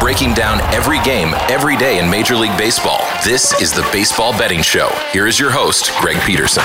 Breaking down every game, every day in Major League Baseball. This is the Baseball Betting Show. Here is your host, Greg Peterson.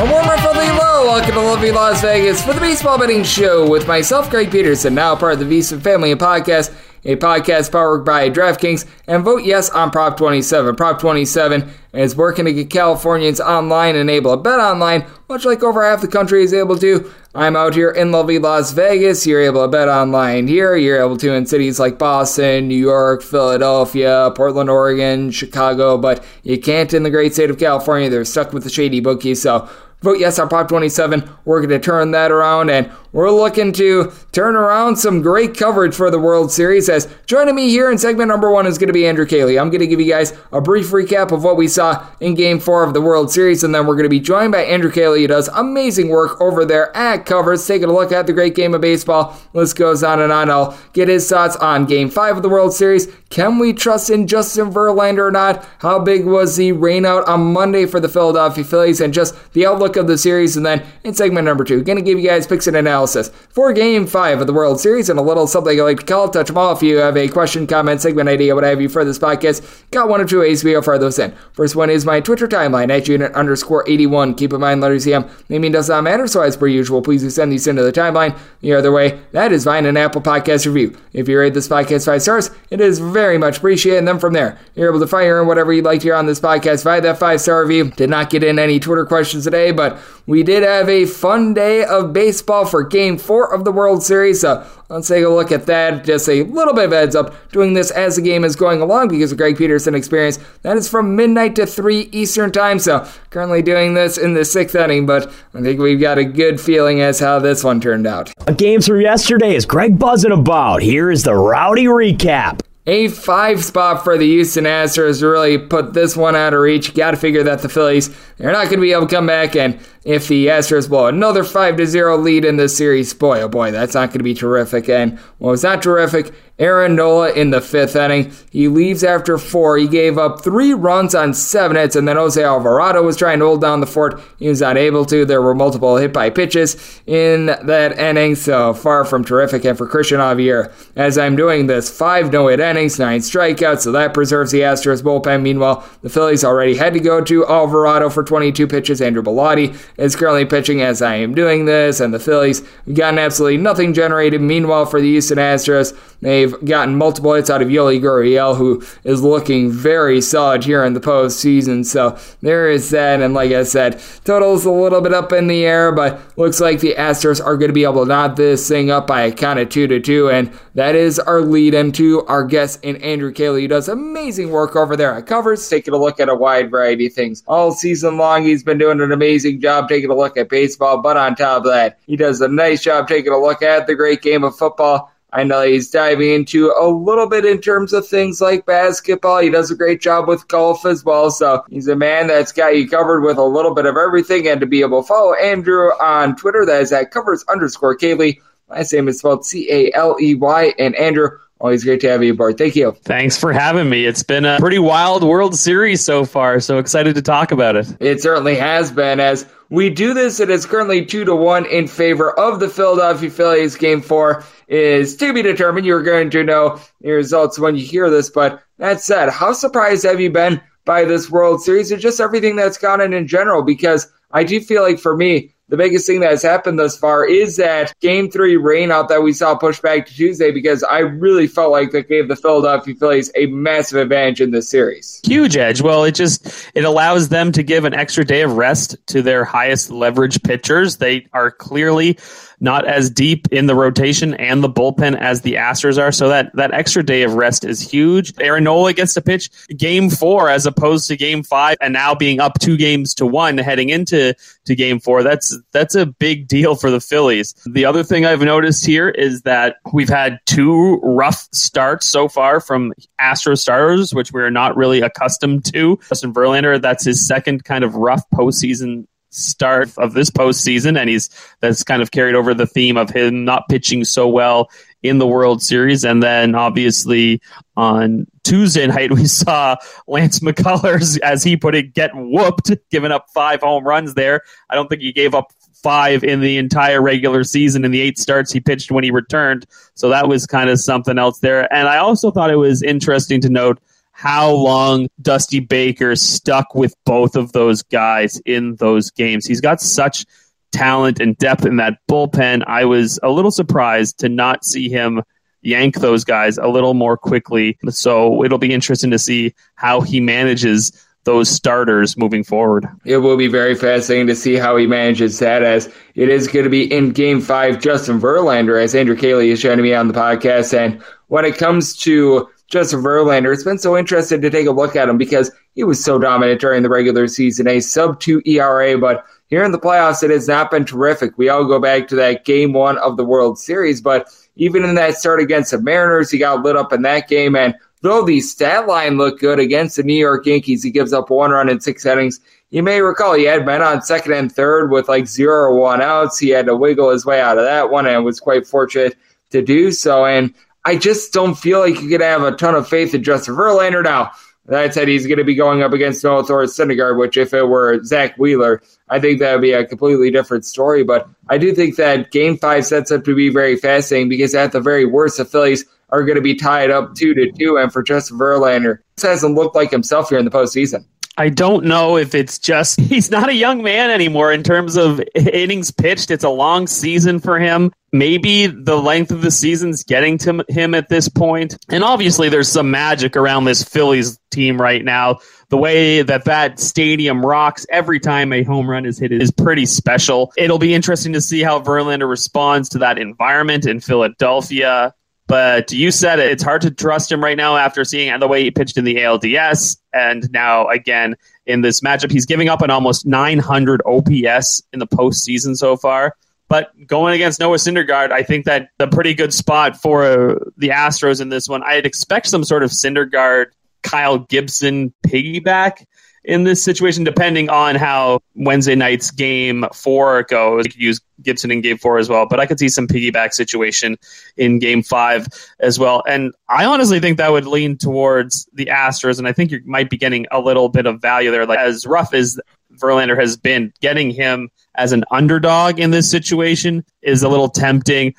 A warm friendly hello, welcome to lovely Las Vegas for the Baseball Betting Show with myself, Greg Peterson, now part of the VSiN Family and Podcast a podcast powered by DraftKings, and vote yes on Prop 27. Prop 27 is working to get Californians online and able to bet online, much like over half the country is able to. I'm out here in lovely Las Vegas. You're able to bet online here. You're able to in cities like Boston, New York, Philadelphia, Portland, Oregon, Chicago, but you can't in the great state of California. They're stuck with the shady bookies. So vote yes on Prop 27. We're going to turn that around and we're looking to turn around some great coverage for the World Series. As joining me here in segment number one is going to be Andrew Caley. I'm going to give you guys a brief recap of what we saw in game four of the World Series, and then we're going to be joined by Andrew Caley, who does amazing work over there at Covers, taking a look at the great game of baseball. List goes on and on. I'll get his thoughts on game five of the World Series. Can we trust in Justin Verlander or not? How big was the rainout on Monday for the Philadelphia Phillies, and just the outlook of the series? And then in segment number two, going to give you guys picks and analysis for Game 5 of the World Series and a little something I like to call Touch Them All. If you have a question, comment, segment idea, what have you for this podcast, got one or two ways we offer those in. First one is my Twitter timeline at unit underscore 81. Keep in mind, letters EM, naming does not matter, so as per usual, please do send these into the timeline. The other way, that is via an Apple Podcast review. If you rate this podcast five stars, it is very much appreciated. And then from there, you're able to fire in whatever you'd like to hear on this podcast via that five star review. Did not get in any Twitter questions today, but we did have a fun day of baseball for game four of the World Series. So let's take a look at that. Just a little bit of heads up doing this as the game is going along because of Greg Peterson experience. That is from midnight to 3 Eastern Time. So currently doing this in the sixth inning, but I think we've got a good feeling as how this one turned out. A game from yesterday is Greg buzzing about. Here is the rowdy recap a five spot for the Houston Astros really put this one out of reach. Got to figure that the Phillies they're not going to be able to come back, and if the Astros blow another five to zero lead in this series, boy oh boy, that's not going to be terrific. And what was not terrific Aaron Nola in the fifth inning. He leaves after four. He gave up three runs on seven hits, and then Jose Alvarado was trying to hold down the fort. He was not able to. There were multiple hit by pitches in that inning, so far from terrific. And for Cristian Javier, as I'm doing this, five no hit innings, nine strikeouts, so that preserves the Astros bullpen. Meanwhile, the Phillies already had to go to Alvarado for 22 pitches. Andrew Bellatti is currently pitching as I am doing this, and the Phillies have gotten absolutely nothing generated. Meanwhile, for the Houston Astros, they've gotten multiple hits out of Yuli Gurriel, who is looking very solid here in the postseason. So there is that, and like I said, total's a little bit up in the air, but looks like the Astros are going to be able to knot this thing up by a count of two to two, and that is our lead into our guest in Andrew Caley, who does amazing work over there at Covers, taking a look at a wide variety of things all season long. He's been doing an amazing job taking a look at baseball, but on top of that, he does a nice job taking a look at the great game of football. I know he's diving into a little bit in terms of things like basketball. He does a great job with golf as well. So he's a man that's got you covered with a little bit of everything. And to be able to follow Andrew on Twitter, that is at covers underscore Caley. Last name is spelled C A L E Y. And Andrew, Always great to have you aboard. Thank you. Thanks for having me. It's been a pretty wild World Series so far, so excited to talk about it. It certainly has been. As we do this, it is currently two to one in favor of the Philadelphia Phillies. Game four is to be determined. You're going to know the results when you hear this. But that said, how surprised have you been by this World Series or just everything that's gone in in general? Because I do feel like for me, the biggest thing that has happened thus far is that game three rainout that we saw pushed back to Tuesday because I really felt like that gave the Philadelphia Phillies a massive advantage in this series. Huge edge. Well, it just it allows them to give an extra day of rest to their highest leverage pitchers. They are clearly not as deep in the rotation and the bullpen as the Astros are. So that, that extra day of rest is huge. Aaron Nola gets to pitch game four as opposed to game five and now being up two games to one heading into to game four. That's, that's a big deal for the Phillies. The other thing I've noticed here is that we've had two rough starts so far from Astro starters, which we're not really accustomed to. Justin Verlander, that's his second kind of rough postseason start of this postseason, and he's that's kind of carried over the theme of him not pitching so well in the World Series. And then obviously on Tuesday night, we saw Lance McCullers, as he put it, get whooped, giving up five home runs there. I don't think he gave up five in the entire regular season in the eight starts he pitched when he returned. So that was kind of something else there. And I also thought it was interesting to note how long Dusty Baker stuck with both of those guys in those games. He's got such talent and depth in that bullpen. I was a little surprised to not see him yank those guys a little more quickly. So it'll be interesting to see how he manages those starters moving forward. It will be very fascinating to see how he manages that as it is going to be in game five, Justin Verlander, as Andrew Caley is joining me on the podcast. And when it comes to Justin Verlander. It's been so interesting to take a look at him because he was so dominant during the regular season, a sub two ERA, but here in the playoffs, it has not been terrific. We all go back to that game one of the World Series, but even in that start against the Mariners, he got lit up in that game. And though the stat line looked good against the New York Yankees, he gives up one run in six innings. You may recall he had men on second and third with like zero or one outs. He had to wiggle his way out of that one and was quite fortunate to do so. And I just don't feel like you could have a ton of faith in Justin Verlander now. That said, he's going to be going up against Noah Thor Syndergaard, which if it were Zack Wheeler, I think that would be a completely different story. But I do think that Game Five sets up to be very fascinating because at the very worst, the Phillies are going to be tied up two to two, and for Justin Verlander, this hasn't looked like himself here in the postseason. I don't know if it's just he's not a young man anymore in terms of innings pitched. It's a long season for him. Maybe the length of the season's getting to him at this point. And obviously, there's some magic around this Phillies team right now. The way that that stadium rocks every time a home run is hit is pretty special. It'll be interesting to see how Verlander responds to that environment in Philadelphia. But you said it. It's hard to trust him right now after seeing the way he pitched in the ALDS. And now, again, in this matchup, he's giving up an almost 900 OPS in the postseason so far. But going against Noah Syndergaard, I think that a pretty good spot for uh, the Astros in this one. I'd expect some sort of Syndergaard, Kyle Gibson piggyback in this situation, depending on how Wednesday night's game four goes. You could use Gibson in game four as well, but I could see some piggyback situation in game five as well. And I honestly think that would lean towards the Astros, and I think you might be getting a little bit of value there. Like as rough as Verlander has been, getting him as an underdog in this situation is a little tempting.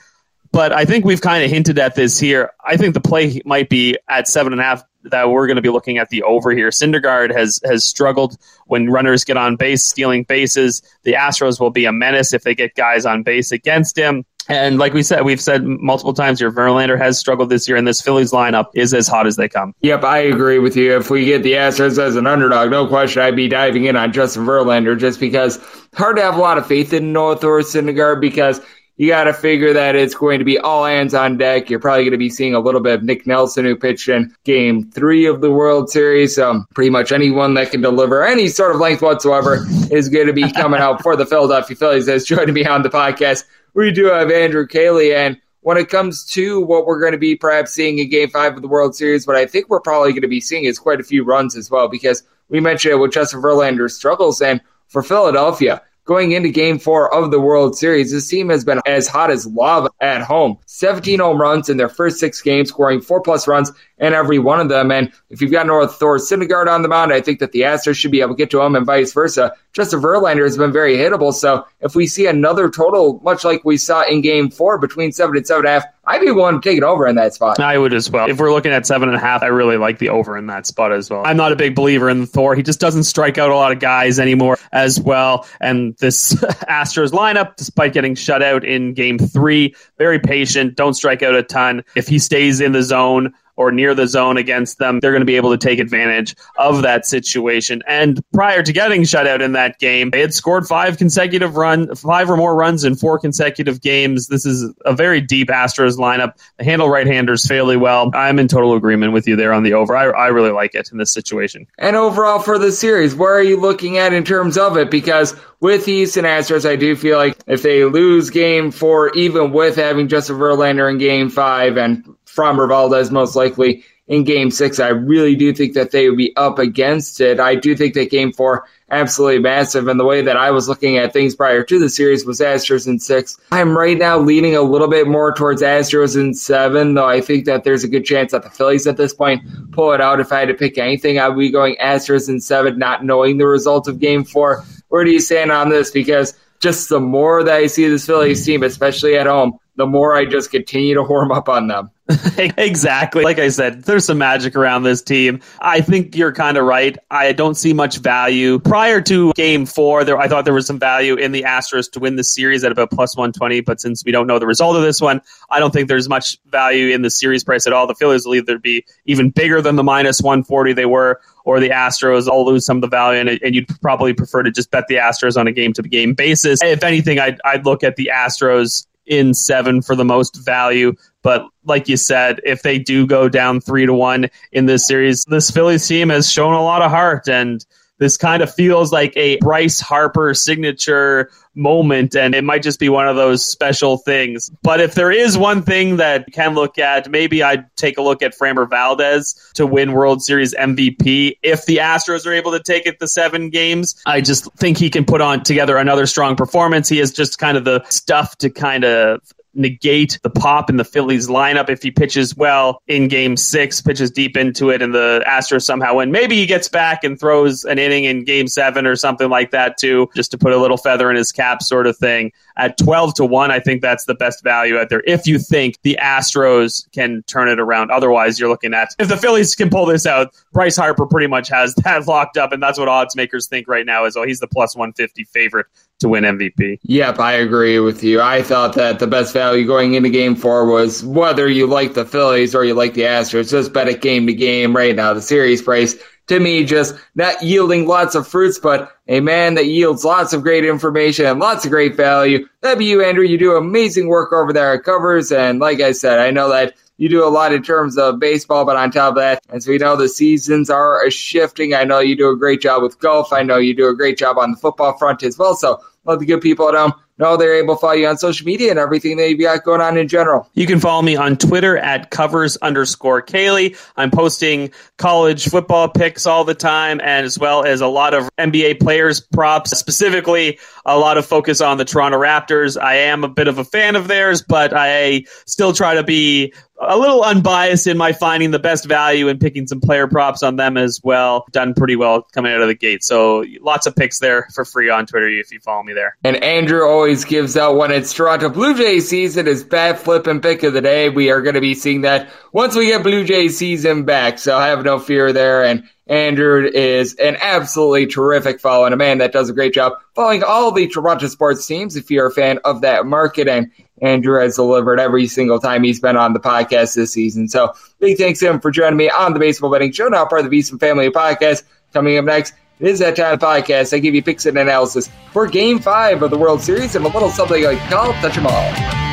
But I think we've kind of hinted at this here. I think the play might be at seven and a half that we're going to be looking at the over here. Syndergaard has has struggled when runners get on base, stealing bases. The Astros will be a menace if they get guys on base against him. And like we said, we've said multiple times here, Verlander has struggled this year, and this Phillies lineup is as hot as they come. Yep, I agree with you. If we get the Astros as an underdog, no question, I'd be diving in on Justin Verlander just because hard to have a lot of faith in Noah Thor Syndergaard because you got to figure that it's going to be all hands on deck. You're probably going to be seeing a little bit of Nick Nelson, who pitched in game three of the World Series. Um, pretty much anyone that can deliver any sort of length whatsoever is going to be coming out for the Philadelphia Phillies. As joining me on the podcast, we do have Andrew Caley. And when it comes to what we're going to be perhaps seeing in game five of the World Series, what I think we're probably going to be seeing is quite a few runs as well, because we mentioned it with Justin Verlander's struggles. And for Philadelphia, going into game four of the World Series, this team has been as hot as lava at home. 17 home runs in their first six games, scoring four plus runs in every one of them. And if you've got Noah Thor Syndergaard on the mound, I think that the Astros should be able to get to him and vice versa. Justin Verlander has been very hittable. So if we see another total, much like we saw in game four between seven and seven and a half, I'd be willing to take it over in that spot. I would as well. If we're looking at seven and a half, I really like the over in that spot as well. I'm not a big believer in Thor. He just doesn't strike out a lot of guys anymore as well. And this Astros lineup, despite getting shut out in game three, very patient, don't strike out a ton. If he stays in the zone, or near the zone against them, they're going to be able to take advantage of that situation. And prior to getting shut out in that game, they had scored five consecutive run, five or more runs in four consecutive games. This is a very deep Astros lineup. They handle right-handers fairly well. I'm in total agreement with you there on the over. I, I really like it in this situation. And overall for the series, where are you looking at in terms of it? Because with the Houston Astros, I do feel like if they lose game four, even with having Justin Verlander in game five and Framber Valdez most likely in game six. I really do think that they would be up against it. I do think that game four absolutely massive. And the way that I was looking at things prior to the series was Astros in six. I'm right now leaning a little bit more towards Astros in seven, though I think that there's a good chance that the Phillies at this point pull it out. If I had to pick anything, I would be going Astros in seven, not knowing the result of game four. Where do you stand on this? Because just the more that I see this Phillies team, especially at home, the more I just continue to warm up on them. exactly. Like I said, there's some magic around this team. I think you're kind of right. I don't see much value. Prior to game four, there I thought there was some value in the Astros to win the series at about plus 120. But since we don't know the result of this one, I don't think there's much value in the series price at all. The Phillies will either be even bigger than the minus 140 they were, or the Astros will lose some of the value, and, and you'd probably prefer to just bet the Astros on a game to game basis. If anything, I'd, I'd look at the Astros in seven for the most value. But like you said, if they do go down three to one in this series, this Phillies team has shown a lot of heart and this kind of feels like a Bryce Harper signature moment, and it might just be one of those special things. But if there is one thing that you can look at, maybe I'd take a look at Framber Valdez to win World Series MVP. If the Astros are able to take it to seven games, I just think he can put on together another strong performance. He has just kind of the stuff to kind of negate the pop in the Phillies lineup if he pitches well in game six, pitches deep into it, and the Astros somehow win. Maybe he gets back and throws an inning in game seven or something like that too, just to put a little feather in his cap sort of thing. At 12 to 1, I think that's the best value out there if you think the Astros can turn it around. Otherwise, you're looking at if the Phillies can pull this out, Bryce Harper pretty much has that locked up, and that's what odds makers think right now is oh, he's the plus 150 favorite to win MVP. Yep, I agree with you. I thought that the best value going into game four was whether you like the Phillies or you like the Astros, just bet it game to game right now. The series price to me just not yielding lots of fruits, but a man that yields lots of great information and lots of great value. That'd be you, Andrew. You do amazing work over there at covers. And like I said, I know that you do a lot in terms of baseball, but on top of that, as we know, the seasons are shifting. I know you do a great job with golf. I know you do a great job on the football front as well. So let the good people at home know they're able to follow you on social media and everything that you've got going on in general. You can follow me on Twitter at covers underscore Caley. I'm posting college football picks all the time, and as well as a lot of NBA players props, specifically a lot of focus on the Toronto Raptors. I am a bit of a fan of theirs, but I still try to be a little unbiased in my finding the best value and picking some player props on them as well. Done pretty well coming out of the gate. So lots of picks there for free on Twitter if you follow me there. And Andrew always gives out when it's Toronto Blue Jays season his bat flip and pick of the day. We are going to be seeing that once we get Blue Jays season back. So I have no fear there. And Andrew is an absolutely terrific follow and a man that does a great job following all the Toronto sports teams if you're a fan of that market. And Andrew has delivered every single time he's been on the podcast this season. So big thanks to him for joining me on the Baseball Betting Show, now part of the VSiN Family Podcast. Coming up next, it is that time of podcast. I give you picks and analysis for Game 5 of the World Series and a little something like call them All.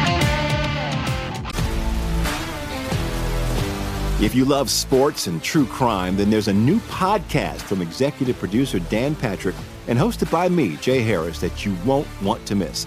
If you love sports and true crime, then there's a new podcast from executive producer Dan Patrick and hosted by me, Jay Harris, that you won't want to miss.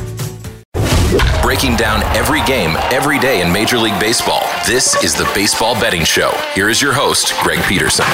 Breaking down every game, every day in Major League Baseball. This is the Baseball Betting Show. Here is your host, Greg Peterson.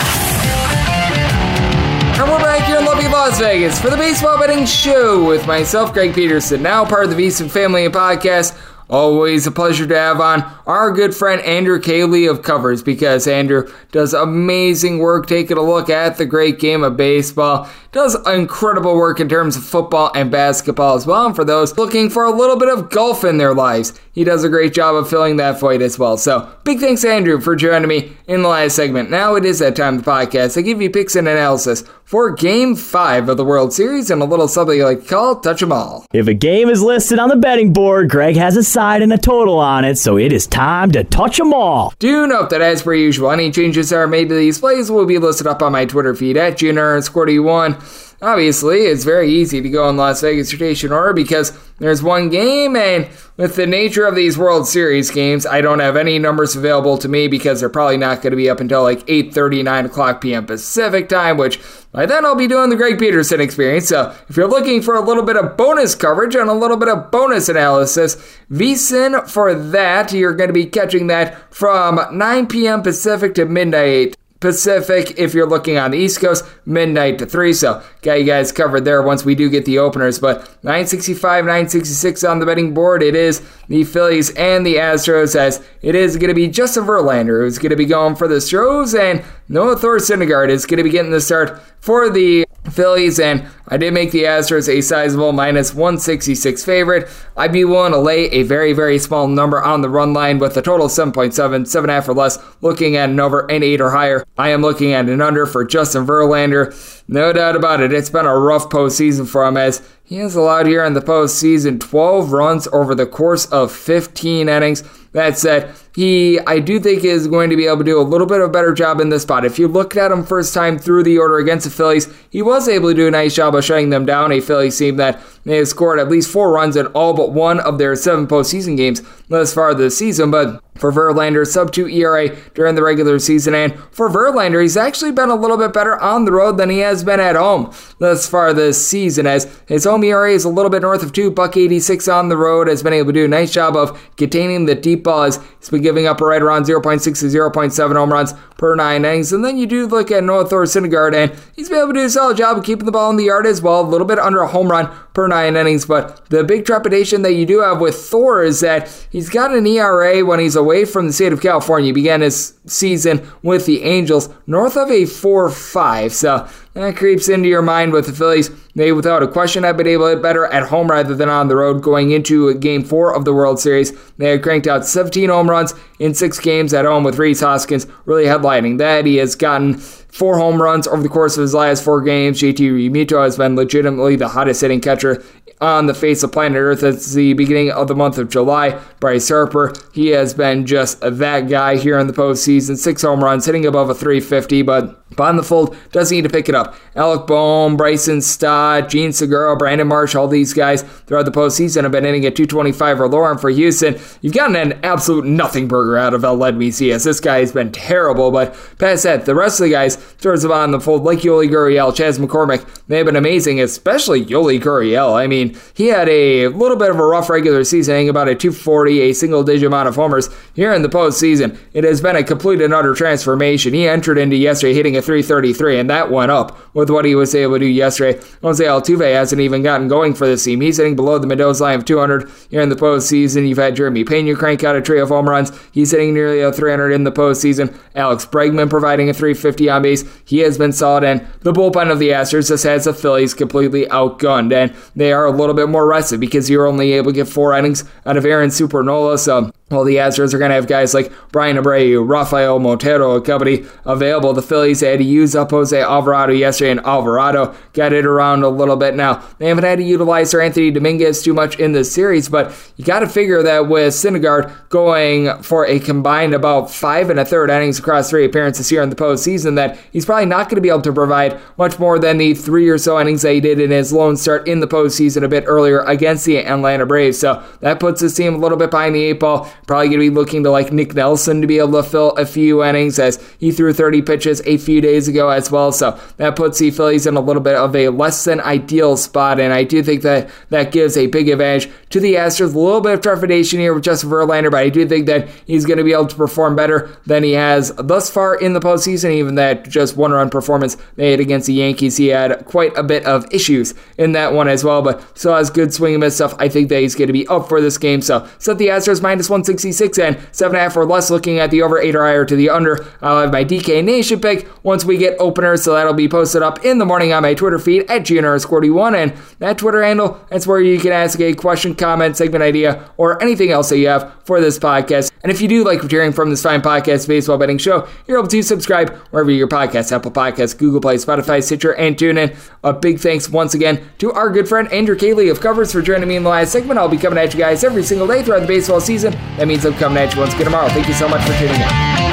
And we're back here in lovely Las Vegas for the Baseball Betting Show with myself, Greg Peterson, now part of the VSiN Family Podcast. Always a pleasure to have on our good friend Andrew Caley of Covers because Andrew does amazing work taking a look at the great game of baseball. Does incredible work in terms of football and basketball as well. And for those looking for a little bit of golf in their lives, he does a great job of filling that void as well. So big thanks, Andrew, for joining me in the last segment. Now it is that time of the podcast. I give you picks and analysis for Game 5 of the World Series and a little something like call Touch 'em All. If a game is listed on the betting board, Greg has a side and a total on it, so it is time to touch 'em all. Do note that as per usual, any changes that are made to these plays will be listed up on my Twitter feed at GNR41. Obviously, it's very easy to go in Las Vegas rotation order because there's one game, and with the nature of these World Series games, I don't have any numbers available to me because they're probably not going to be up until like 8:30, 9 o'clock p.m. Pacific time, which by then I'll be doing the Greg Peterson experience. So if you're looking for a little bit of bonus coverage and a little bit of bonus analysis, VSiN for that, you're going to be catching that from 9 p.m. Pacific to midnight Pacific if you're looking on the East Coast, midnight to 3. So, got you guys covered there once we do get the openers. But 965, 966 on the betting board. It is the Phillies and the Astros, as it is going to be Justin Verlander who's going to be going for the Stros, and Noah Thor Syndergaard is going to be getting the start for the Phillies, and I did make the Astros a sizable minus 166 favorite. I'd be willing to lay a very, very small number on the run line with a total of 7.7, 7.5 or less, looking at an over an 8 or higher. I am looking at an under for Justin Verlander. No doubt about it, it's been a rough postseason for him as he has allowed here in the postseason 12 runs over the course of 15 innings. That said, he, I do think, is going to be able to do a little bit of a better job in this spot. If you looked at him first time through the order against the Phillies, he was able to do a nice job of shutting them down. A Phillies team that have scored at least four runs in all but one of their seven postseason games thus far this season. But for Verlander, sub 2 ERA during the regular season. And for Verlander, he's actually been a little bit better on the road than he has been at home thus far this season, as his home ERA is a little bit north of 2, buck 86 on the road, has been able to do a nice job of containing the deep balls. He's been giving up a right around 0.6 to 0.7 home runs per nine innings. And then you do look at Noah Thor Syndergaard, and he's been able to do a solid job of keeping the ball in the yard as well, a little bit under a home run per nine innings. But the big trepidation that you do have with Thor is that he's got an ERA when he's away from the state of California. He began his season with the Angels north of a 4 5. So that creeps into your mind with the Phillies. They, without a question, have been able to hit better at home rather than on the road going into game four of the World Series. They had cranked out 17 home runs in six games at home with Rhys Hoskins really headlining that. He has gotten four home runs over the course of his last four games. JT Realmuto has been legitimately the hottest hitting catcher on the face of planet Earth. It's the beginning of the month of July. Bryce Harper, he has been just that guy here in the postseason. Six home runs, hitting above a 350, but Bond the fold does need to pick it up. Alec Bohm, Bryson Stott, Jean Segura, Brandon Marsh, all these guys throughout the postseason have been hitting at 225 or lower. And for Houston, you've gotten an absolute nothing burger out of Aledmys Diaz. This guy has been terrible, but past that, the rest of the guys towards the bottom of the fold, like Yuli Gurriel, Chas McCormick, they have been amazing, especially Yuli Gurriel. I mean, he had a little bit of a rough regular season, hitting about a 240, a single digit amount of homers. Here in the postseason, it has been a complete and utter transformation. He entered into yesterday hitting a 333, and that went up with what he was able to do yesterday. Jose Altuve hasn't even gotten going for this team. He's hitting below the Mendoza line of 200 here in the postseason. You've had Jeremy Pena crank out a trio of home runs. He's hitting nearly a 300 in the postseason. Alex Bregman providing a 350 on base. He has been solid, and the bullpen of the Astros just has the Phillies completely outgunned, and they are little bit more rested because you're only able to get four innings out of Aaron Supernola. So well, the Astros are going to have guys like Bryan Abreu, Rafael Montero, a company available. The Phillies had to use up Jose Alvarado yesterday, and Alvarado got it around a little bit. Now, they haven't had to utilize Seranthony Dominguez too much in this series, but you got to figure that with Syndergaard going for a combined about five and a third innings across three appearances here in the postseason, that he's probably not going to be able to provide much more than the three or so innings that he did in his lone start in the postseason a bit earlier against the Atlanta Braves. So that puts his team a little bit behind the eight ball. Probably going to be looking to like Nick Nelson to be able to fill a few innings as he threw 30 pitches a few days ago as well. So that puts the Phillies in a little bit of a less than ideal spot. And I do think that that gives a big advantage to the Astros. A little bit of trepidation here with Justin Verlander, but I do think that he's going to be able to perform better than he has thus far in the postseason. Even that just one run performance they had against the Yankees, he had quite a bit of issues in that one as well, but still has good swing and miss stuff. I think that he's going to be up for this game. So set the Astros minus 166 and 7.5 or less looking at the over 8 or higher to the under. Uh, I'll have my DK Nation pick once we get openers, so that'll be posted up in the morning on my Twitter feed at GNRS41. And that Twitter handle, that's where you can ask a question, comment, segment idea, or anything else that you have for this podcast. And if you do like hearing from this fine podcast, Baseball Betting Show, you're able to subscribe wherever your podcast, Apple Podcasts, Google Play, Spotify, Stitcher, and TuneIn. A big thanks once again to our good friend Andrew Caley of Covers for joining me in the last segment. I'll be coming at you guys every single day throughout the baseball season. That means I'm coming at you once again tomorrow. Thank you so much for tuning in.